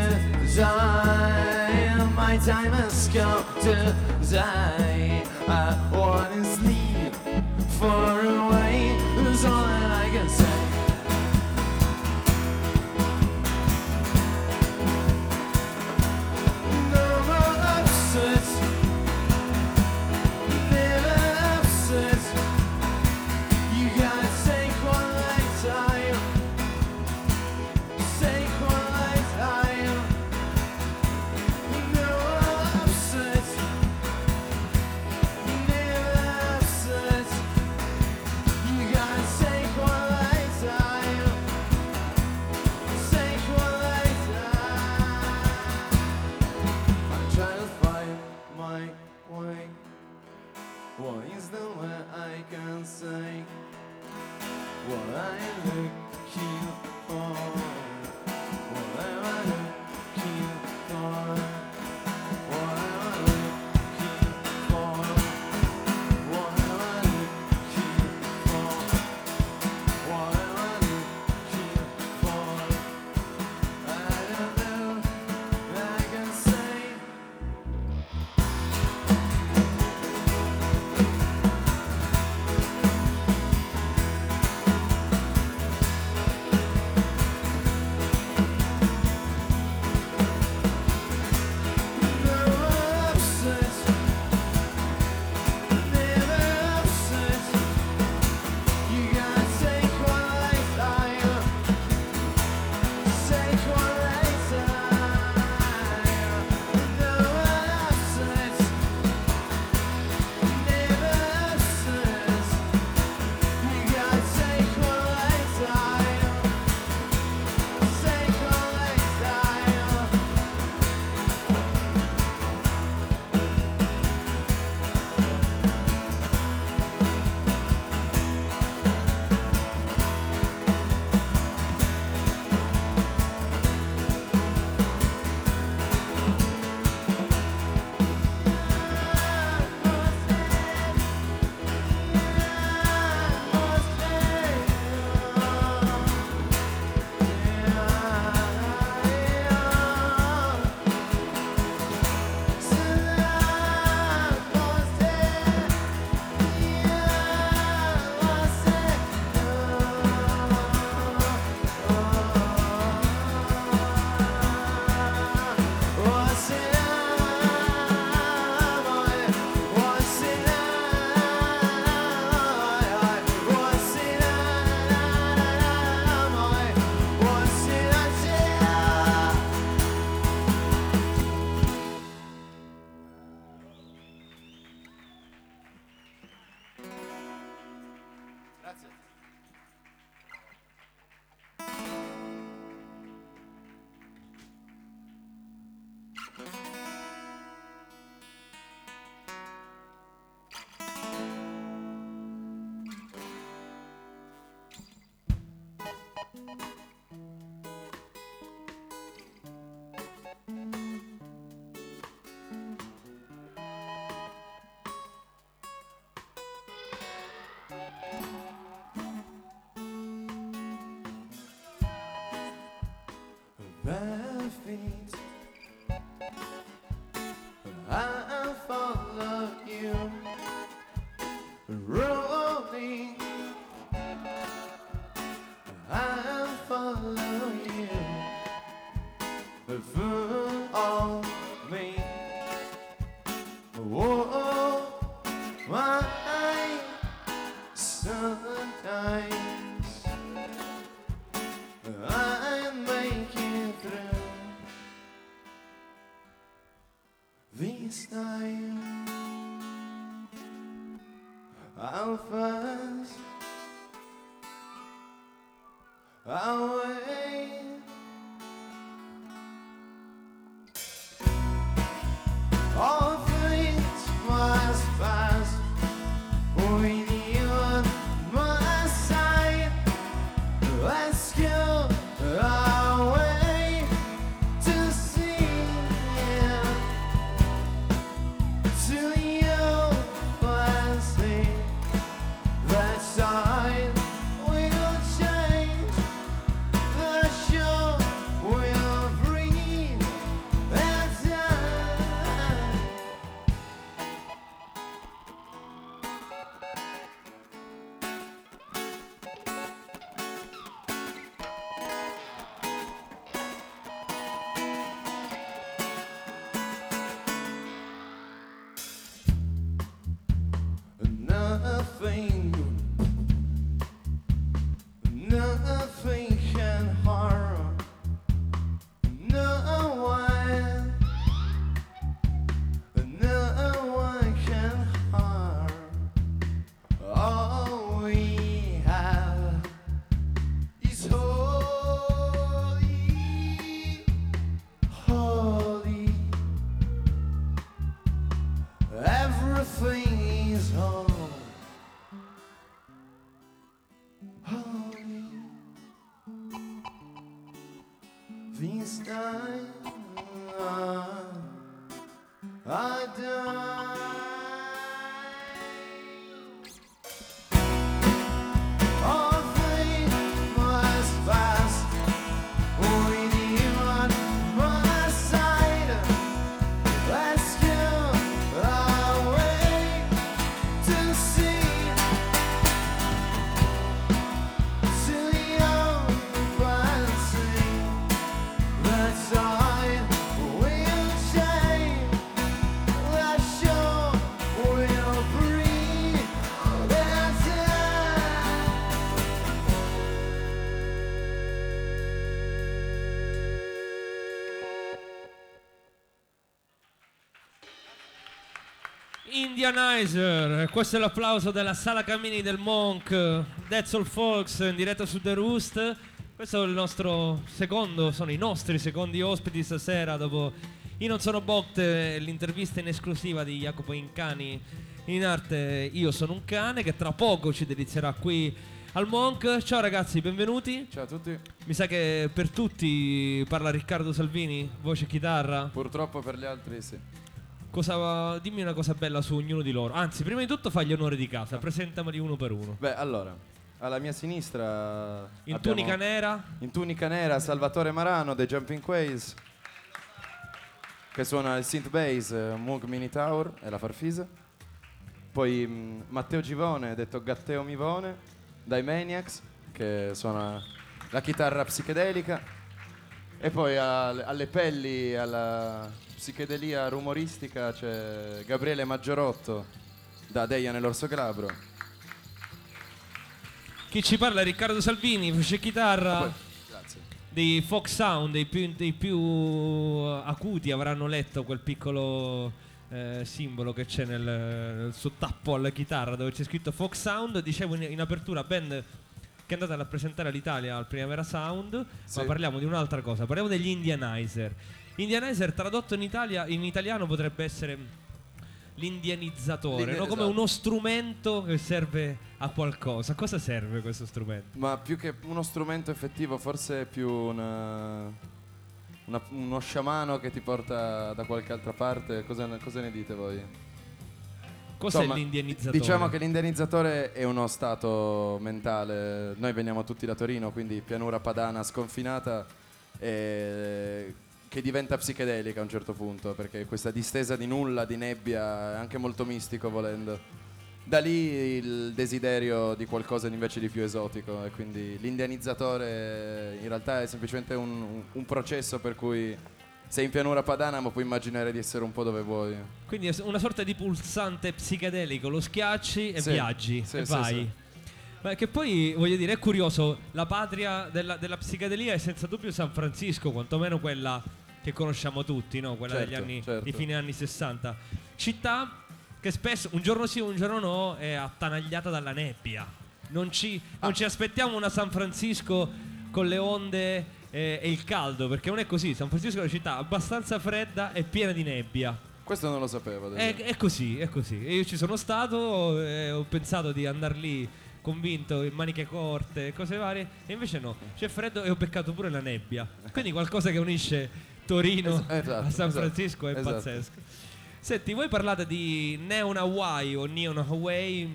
Speaker 4: die. My time has come to die. I wanna sleep far away. can say what I'm looking for. perfect.
Speaker 2: Indianizer, questo è l'applauso della sala Camini del Monk, That's All Folks in diretta su The Roost. Questo è il nostro secondo, sono i nostri secondi ospiti stasera dopo I Non Sono Botte, l'intervista in esclusiva di Jacopo Incani in arte Io Sono un cane che tra poco ci delizierà qui al Monk. Ciao ragazzi, benvenuti.
Speaker 5: Ciao a tutti.
Speaker 2: Mi sa che per tutti parla Riccardo Salvini, voce chitarra.
Speaker 5: Purtroppo per gli altri sì.
Speaker 2: Cosa, dimmi una cosa bella su ognuno di loro. Anzi, prima di tutto fai gli onori di casa, presentameli uno per uno.
Speaker 5: Beh, allora, alla mia sinistra
Speaker 2: In tunica nera,
Speaker 5: in tunica nera Salvatore Marano dei Jumping Quails che suona il synth bass eh, Moog Mini Tower e la Farfisa. Poi mh, Matteo Givone, detto Gatteo Mivone, dai Maniacs che suona la chitarra psichedelica. E poi al- alle pelli, alla psichedelia rumoristica c'è Gabriele Maggiorotto da Deia nell'Orso Glabro.
Speaker 2: chi ci parla è Riccardo Salvini, voce chitarra
Speaker 5: Poi-
Speaker 2: dei folk sound, dei più, dei più eh, acuti avranno letto quel piccolo eh, simbolo che c'è nel, nel suo tappo alla chitarra dove c'è scritto folk sound. Dicevo in, in apertura, band che è andata a rappresentare l'Italia al Primavera Sound,
Speaker 5: Sì.
Speaker 2: ma parliamo di un'altra cosa, parliamo degli Indianizer. Indianizer tradotto in, Italia, in italiano potrebbe essere l'indianizzatore,
Speaker 5: L'indi-
Speaker 2: no? come
Speaker 5: esatto.
Speaker 2: uno strumento che serve a qualcosa. A cosa serve questo strumento?
Speaker 5: Ma più che uno strumento effettivo, forse è più una- una- uno sciamano che ti porta da qualche altra parte. Cosa, ne- cosa ne dite voi?
Speaker 2: Cos'è
Speaker 5: Insomma,
Speaker 2: l'indianizzatore?
Speaker 5: Diciamo che l'indianizzatore è uno stato mentale. Noi veniamo tutti da Torino, quindi pianura padana sconfinata, eh, che diventa psichedelica a un certo punto, perché questa distesa di nulla, di nebbia, è anche molto mistico volendo. Da lì il desiderio di qualcosa di invece di più esotico e quindi l'indianizzatore in realtà è semplicemente un, un processo per cui sei in pianura padana ma puoi immaginare di essere un po' dove vuoi.
Speaker 2: Quindi è una sorta di pulsante psichedelico, lo schiacci e
Speaker 5: Sì,
Speaker 2: viaggi
Speaker 5: sì,
Speaker 2: e
Speaker 5: sì,
Speaker 2: vai. Ma che poi voglio dire, è curioso, la patria della, della psichedelia è senza dubbio San Francisco, quantomeno quella che conosciamo tutti, no? quella
Speaker 5: Certo,
Speaker 2: degli anni,
Speaker 5: certo.
Speaker 2: di fine anni 60. Città che spesso, un giorno sì, un giorno no, è attanagliata dalla nebbia. Non ci, non
Speaker 5: Ah.
Speaker 2: ci aspettiamo una San Francisco con le onde eh, e il caldo, perché non è così. San Francisco è una città abbastanza fredda e piena di nebbia.
Speaker 5: Questo non lo sapevo.
Speaker 2: È, è così, è così. Io ci sono stato e ho pensato di andare lì convinto in maniche corte, cose varie, e invece no, c'è freddo e ho beccato pure la nebbia. Quindi qualcosa che unisce Torino
Speaker 5: Es- esatto,
Speaker 2: a San
Speaker 5: esatto,
Speaker 2: Francisco è
Speaker 5: esatto.
Speaker 2: pazzesco. Senti, voi parlate di Neon Hawaii o Neon Hawaii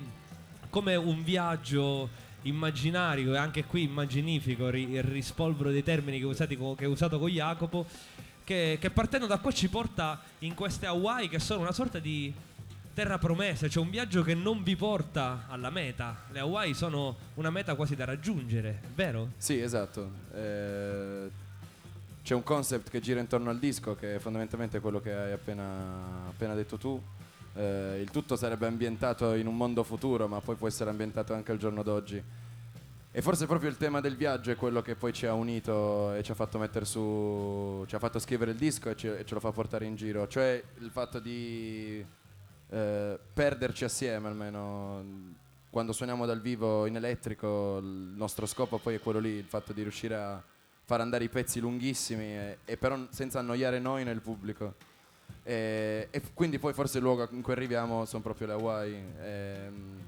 Speaker 2: come un viaggio immaginario e anche qui immaginifico, il rispolvero dei termini che, usati che ho usato con Jacopo, che, che partendo da qua ci porta in queste Hawaii che sono una sorta di terra promessa, cioè un viaggio che non vi porta alla meta. Le Hawaii sono una meta quasi da raggiungere, vero?
Speaker 5: Sì, esatto. Eh, c'è un concept che gira intorno al disco che è fondamentalmente quello che hai appena, appena detto tu. Eh, il tutto sarebbe ambientato in un mondo futuro, ma poi può essere ambientato anche al giorno d'oggi. E forse proprio il tema del viaggio è quello che poi ci ha unito e ci ha fatto mettere su. ci ha fatto scrivere il disco e, ci- e ce lo fa portare in giro. Cioè il fatto di eh, perderci assieme almeno. Quando suoniamo dal vivo in elettrico, il nostro scopo poi è quello lì, il fatto di riuscire a far andare i pezzi lunghissimi e, e però senza annoiare noi nel pubblico. E, e quindi poi forse il luogo in cui arriviamo sono proprio le Hawaii. Ehm,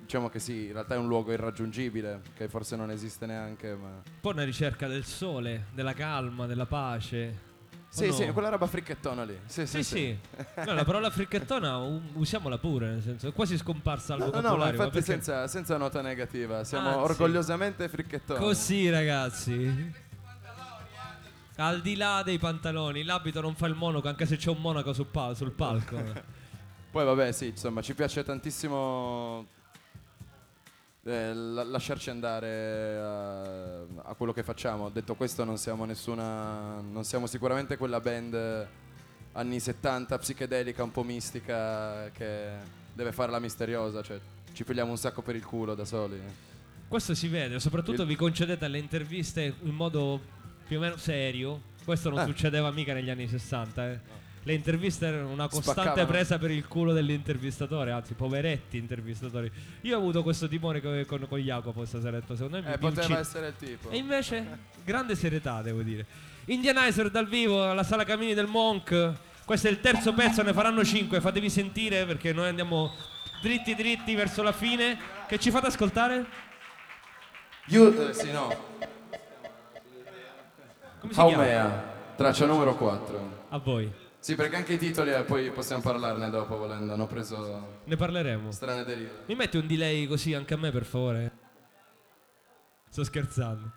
Speaker 5: diciamo che sì, in realtà è un luogo irraggiungibile, che forse non esiste neanche, ma...
Speaker 2: Un po' una ricerca del sole, della calma, della pace.
Speaker 5: Sì,
Speaker 2: no?
Speaker 5: sì, quella roba fricchettona lì. Sì,
Speaker 2: Sì,
Speaker 5: sì.
Speaker 2: sì. No, la parola fricchettona usiamola pure, nel senso, è quasi scomparsa al
Speaker 5: No, no, no,
Speaker 2: vocabolario. ma
Speaker 5: infatti
Speaker 2: perché-
Speaker 5: senza, senza nota negativa, siamo
Speaker 2: Anzi.
Speaker 5: orgogliosamente fricchettoni.
Speaker 2: Così, ragazzi. Al di là dei pantaloni, l'abito non fa il monaco, anche se c'è un monaco sul, pal- sul palco.
Speaker 5: Poi vabbè, sì, insomma, ci piace tantissimo eh, la- lasciarci andare a, a quello che facciamo. Detto questo, non siamo nessuna. Non siamo sicuramente quella band anni 70 psichedelica, un po' mistica, che deve fare la misteriosa. Cioè, ci pigliamo un sacco per il culo da soli.
Speaker 2: Questo si vede, soprattutto
Speaker 5: Il-
Speaker 2: vi concedete le interviste in modo più o meno serio. Questo non
Speaker 5: Eh.
Speaker 2: succedeva mica negli anni 60. eh. Le interviste erano una costante
Speaker 5: Spaccavano.
Speaker 2: presa per il culo dell'intervistatore, anzi, poveretti intervistatori. Io ho avuto questo timore co- con, con Jacopo stasera, detto, secondo me
Speaker 5: Eh, poteva
Speaker 2: uccide.
Speaker 5: essere il tipo.
Speaker 2: E invece, grande serietà, devo dire. Indianizer dal vivo alla sala Camini del Monk. Questo è il terzo pezzo, ne faranno cinque. Fatevi sentire perché noi andiamo dritti dritti verso la fine. Che ci fate ascoltare?
Speaker 5: You, eh, sì, no.
Speaker 2: Come si chiama?
Speaker 5: Haumea, traccia numero 4.
Speaker 2: A voi.
Speaker 5: Sì, perché anche i titoli eh, poi possiamo parlarne dopo volendo. Hanno preso
Speaker 2: Ne parleremo.
Speaker 5: strane derive.
Speaker 2: Mi metti un delay così anche a me, per favore? Sto scherzando.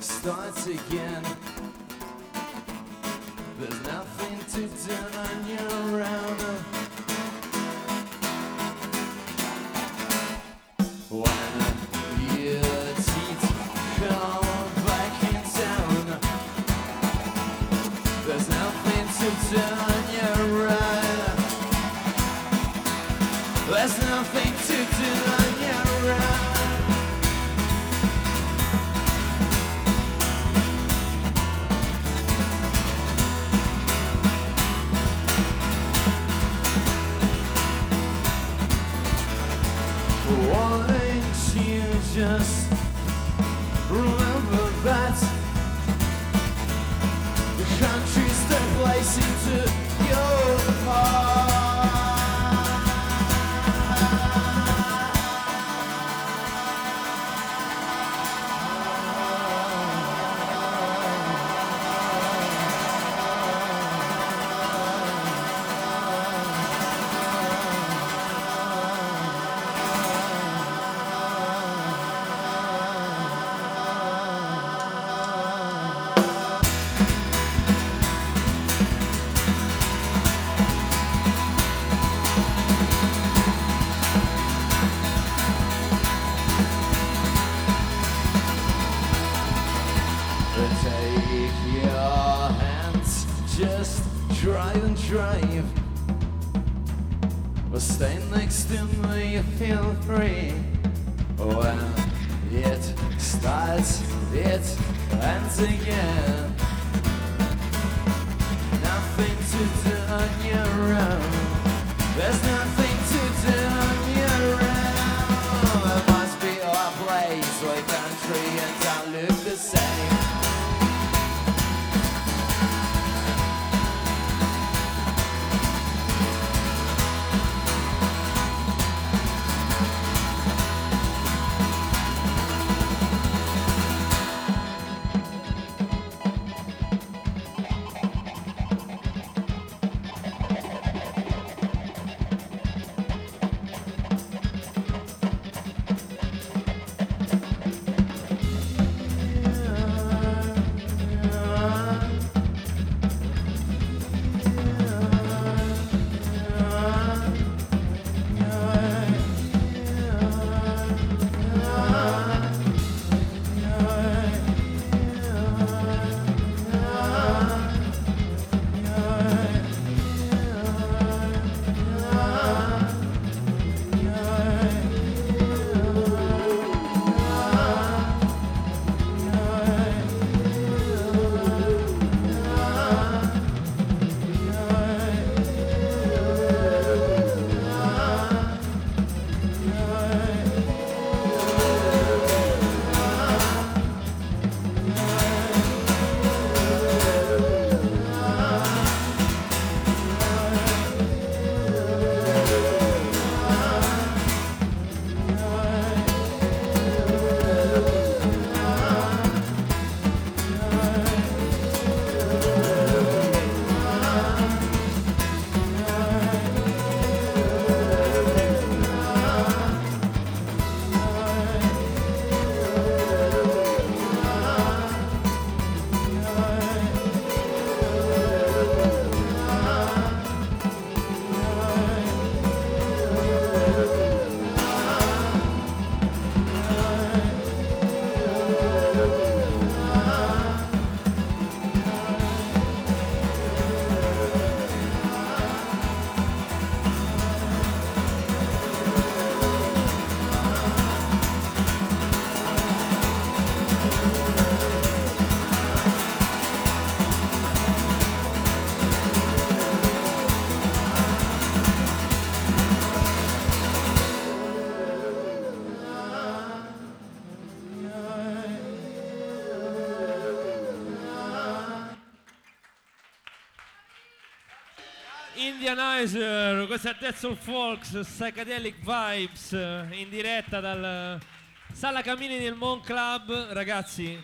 Speaker 4: Starts again.
Speaker 2: Indianizer, questa è Death Soul Folks, Psychedelic Vibes, eh, in diretta dal Sala Camini del Mon Club. Ragazzi,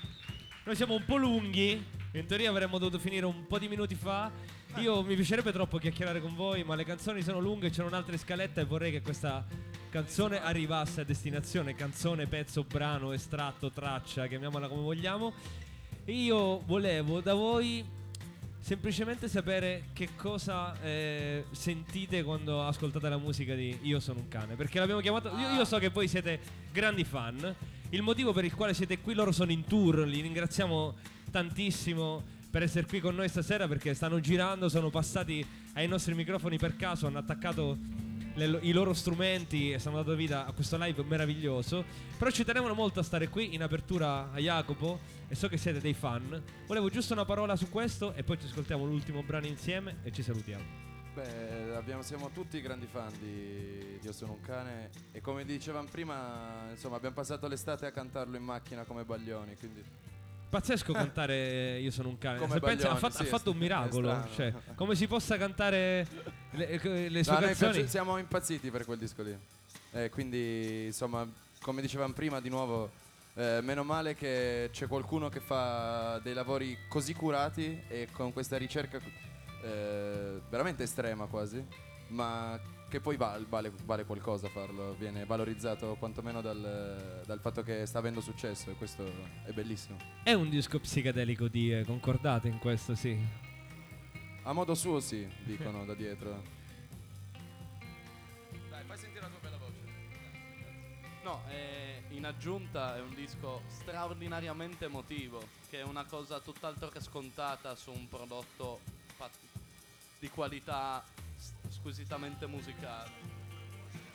Speaker 2: noi siamo un po' lunghi, in teoria avremmo dovuto finire un po' di minuti fa. Io mi piacerebbe troppo chiacchierare con voi, ma le canzoni sono lunghe, c'è un'altra scaletta e vorrei che questa canzone arrivasse a destinazione, canzone, pezzo, brano, estratto, traccia, chiamiamola come vogliamo. Io volevo da voi semplicemente sapere che cosa eh, sentite quando ascoltate la musica di Io sono un cane. Perché l'abbiamo chiamato. Io, io so che voi siete grandi fan. Il motivo per il quale siete qui, loro sono in tour. Li ringraziamo tantissimo per essere qui con noi stasera perché stanno girando, sono passati ai nostri microfoni per caso, hanno attaccato le- i loro strumenti e stanno dando vita a questo live meraviglioso. Però ci tenevano molto a stare qui in apertura a Jacopo e so che siete dei fan. Volevo giusto una parola su questo e poi ci ascoltiamo l'ultimo brano insieme e ci salutiamo.
Speaker 5: Beh, abbiamo- siamo tutti grandi fan di Dio sono un cane e come dicevamo prima, insomma, abbiamo passato l'estate a cantarlo in macchina come baglioni, quindi
Speaker 2: Pazzesco cantare Io sono un cane.
Speaker 5: Come
Speaker 2: Se pensi, ha, fatto,
Speaker 5: sì,
Speaker 2: ha fatto un miracolo. Cioè, come si possa cantare le, le sue
Speaker 5: No, noi
Speaker 2: canzoni?
Speaker 5: piace- siamo impazziti per quel disco lì. Eh, quindi, insomma, come dicevamo prima, di nuovo, eh, meno male che c'è qualcuno che fa dei lavori così curati e con questa ricerca eh, veramente estrema quasi, ma che poi val- vale, vale qualcosa farlo, viene valorizzato quantomeno dal, dal fatto che sta avendo successo e questo è bellissimo.
Speaker 2: È un disco psichedelico di eh, concordate in questo, sì.
Speaker 5: A modo suo sì, dicono da dietro.
Speaker 6: Dai, fai sentire la tua bella voce. No, eh, in aggiunta è un disco straordinariamente emotivo, che è una cosa tutt'altro che scontata su un prodotto di qualità squisitamente musicale.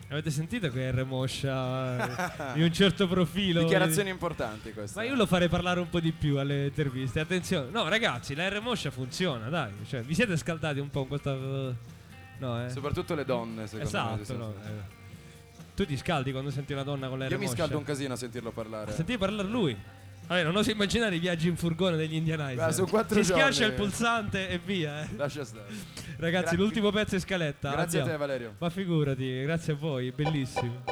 Speaker 4: Avete sentito che R Moscia eh, di un certo profilo?
Speaker 5: Dichiarazioni importanti queste.
Speaker 4: Ma io lo farei parlare un po' di più alle interviste. Attenzione, no, ragazzi, la R Moscia funziona, dai. Cioè, vi siete scaldati un po' con questa. No, eh.
Speaker 5: Soprattutto le donne, secondo me.
Speaker 4: Esatto, no,
Speaker 5: sì.
Speaker 4: eh. Tu ti scaldi quando senti una donna con la R
Speaker 5: Io mi scaldo un casino a sentirlo parlare.
Speaker 4: Senti parlare lui. Vabbè, non oso immaginare i viaggi in furgone degli Indianizer.
Speaker 5: Sono quattro
Speaker 4: si schiaccia
Speaker 5: giorni.
Speaker 4: il pulsante e via, eh.
Speaker 5: Lascia stare.
Speaker 4: Ragazzi,
Speaker 5: Gra-
Speaker 4: l'ultimo pezzo è scaletta.
Speaker 5: Grazie a
Speaker 4: andiamo.
Speaker 5: te, Valerio.
Speaker 4: Ma figurati, grazie a voi, bellissimo.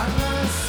Speaker 7: I'm a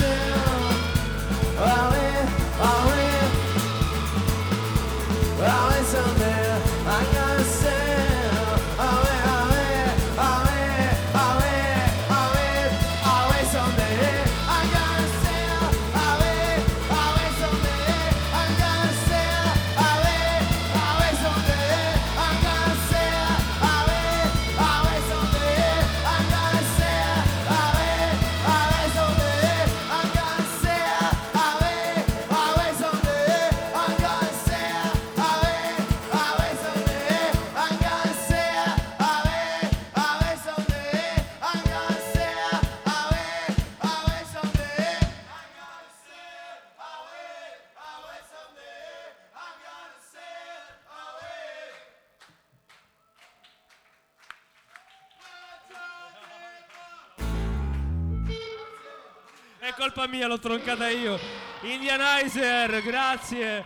Speaker 2: colpa mia, l'ho troncata io. Indianizer, grazie.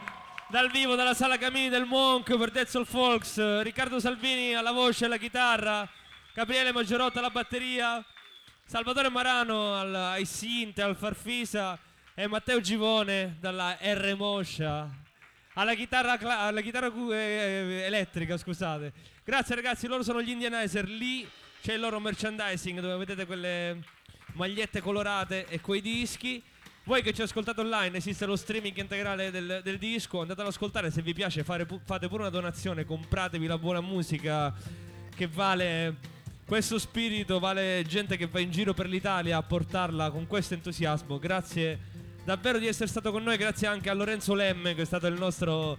Speaker 2: Dal vivo dalla sala Camini del Monk per Dead Soul Folks. Riccardo Salvini alla voce e alla chitarra. Gabriele Maggiorotta alla batteria. Salvatore Marano al, ai synth, al farfisa. E Matteo Givone dalla R Moscia. Alla chitarra, alla chitarra cu- eh, elettrica, scusate. Grazie ragazzi, loro sono gli Indianizer. Lì c'è il loro merchandising dove vedete quelle magliette colorate e quei dischi. Voi che ci ascoltate online, esiste lo streaming integrale del, del disco, andate ad ascoltare, se vi piace pu- fate pure una donazione, compratevi la buona musica che vale questo spirito, vale gente che va in giro per l'Italia a portarla con questo entusiasmo. Grazie davvero di essere stato con noi, grazie anche a Lorenzo Lemme che è stato il nostro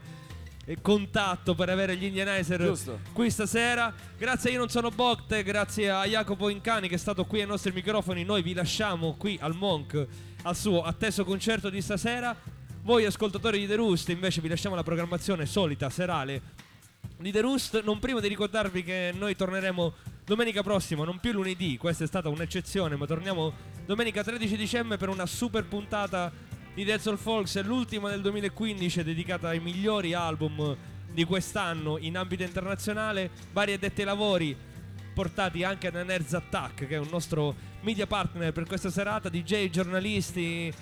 Speaker 2: contatto per avere gli Indianizer
Speaker 5: Giusto.
Speaker 2: qui stasera. Grazie a Io Non Sono Bocte, grazie a Jacopo Incani che è stato qui ai nostri microfoni. Noi vi lasciamo qui al Monk al suo atteso concerto di stasera. Voi ascoltatori di The Roost invece vi lasciamo la programmazione solita, serale di The Roost. Non prima di ricordarvi che noi torneremo domenica prossima, non più lunedì, questa è stata un'eccezione, ma torniamo domenica 13 dicembre per una super puntata di Dead Soul Folks, l'ultima del 2015 dedicata ai migliori album di quest'anno in ambito internazionale, vari addetti ai lavori portati anche da Nerds Attack, che è un nostro media partner per questa serata, DJ, giornalisti,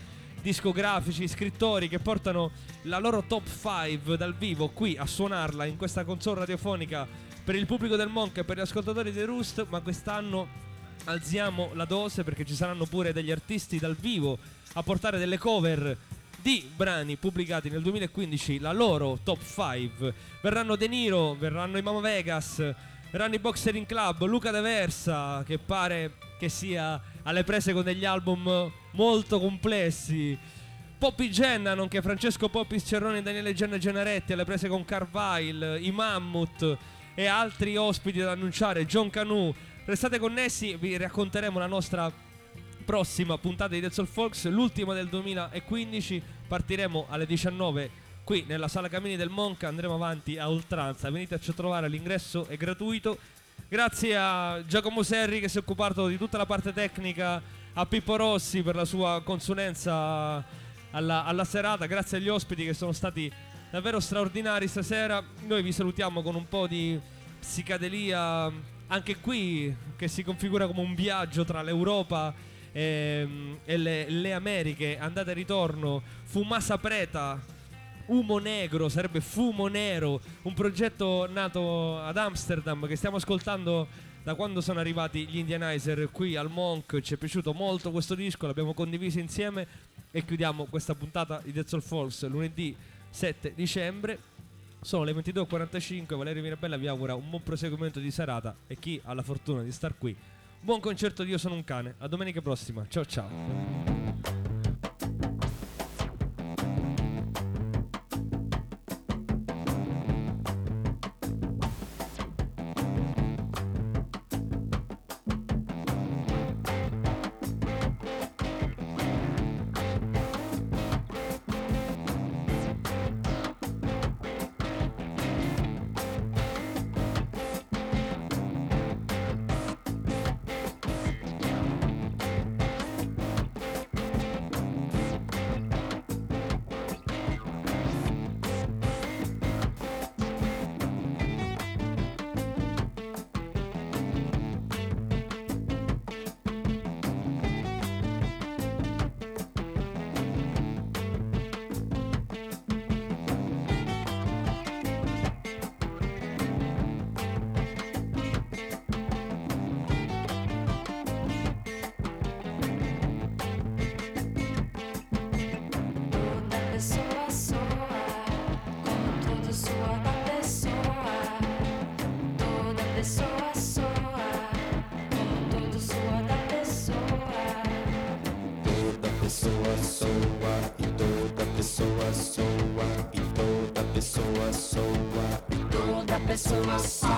Speaker 2: discografici, scrittori che portano la loro top 5 dal vivo qui a suonarla in questa console radiofonica per il pubblico del Monk e per gli ascoltatori di Roost, ma quest'anno alziamo la dose perché ci saranno pure degli artisti dal vivo a portare delle cover di brani pubblicati nel 2015, la loro top 5. Verranno De Niro, verranno i Mama Vegas, verranno i Boxering Club, Luca De Versa, che pare che sia alle prese con degli album molto complessi. Poppy Genna, nonché Francesco Poppi Cerrone Daniele Genna Genaretti, alle prese con Carvile, i Mammut e altri ospiti da annunciare, John Canu. Restate connessi, vi racconteremo la nostra prossima puntata di Dead Soul Folks, l'ultima del 2015. Partiremo alle 19 qui nella sala Camini del Monca, andremo avanti a oltranza. Veniteci a trovare, l'ingresso è gratuito. Grazie a Giacomo Serri che si è occupato di tutta la parte tecnica, a Pippo Rossi per la sua consulenza alla, alla serata, grazie agli ospiti che sono stati davvero straordinari stasera. Noi vi salutiamo con un po' di psicadelia, anche qui che si configura come un viaggio tra l'Europa ehm, e le, le Americhe, andata e ritorno, Fumasa Preta, Umo Negro, sarebbe Fumo Nero, un progetto nato ad Amsterdam che stiamo ascoltando da quando sono arrivati gli Indianizer qui al Monk. Ci è piaciuto molto questo disco, l'abbiamo condiviso insieme e chiudiamo questa puntata di Dead Soul Falls lunedì 7 dicembre. Sono le 22.45, Valerio Mirabella vi augura un buon proseguimento di serata e chi ha la fortuna di star qui. Buon concerto di Io sono un cane, a domenica prossima, ciao ciao.
Speaker 8: pessoa
Speaker 1: só.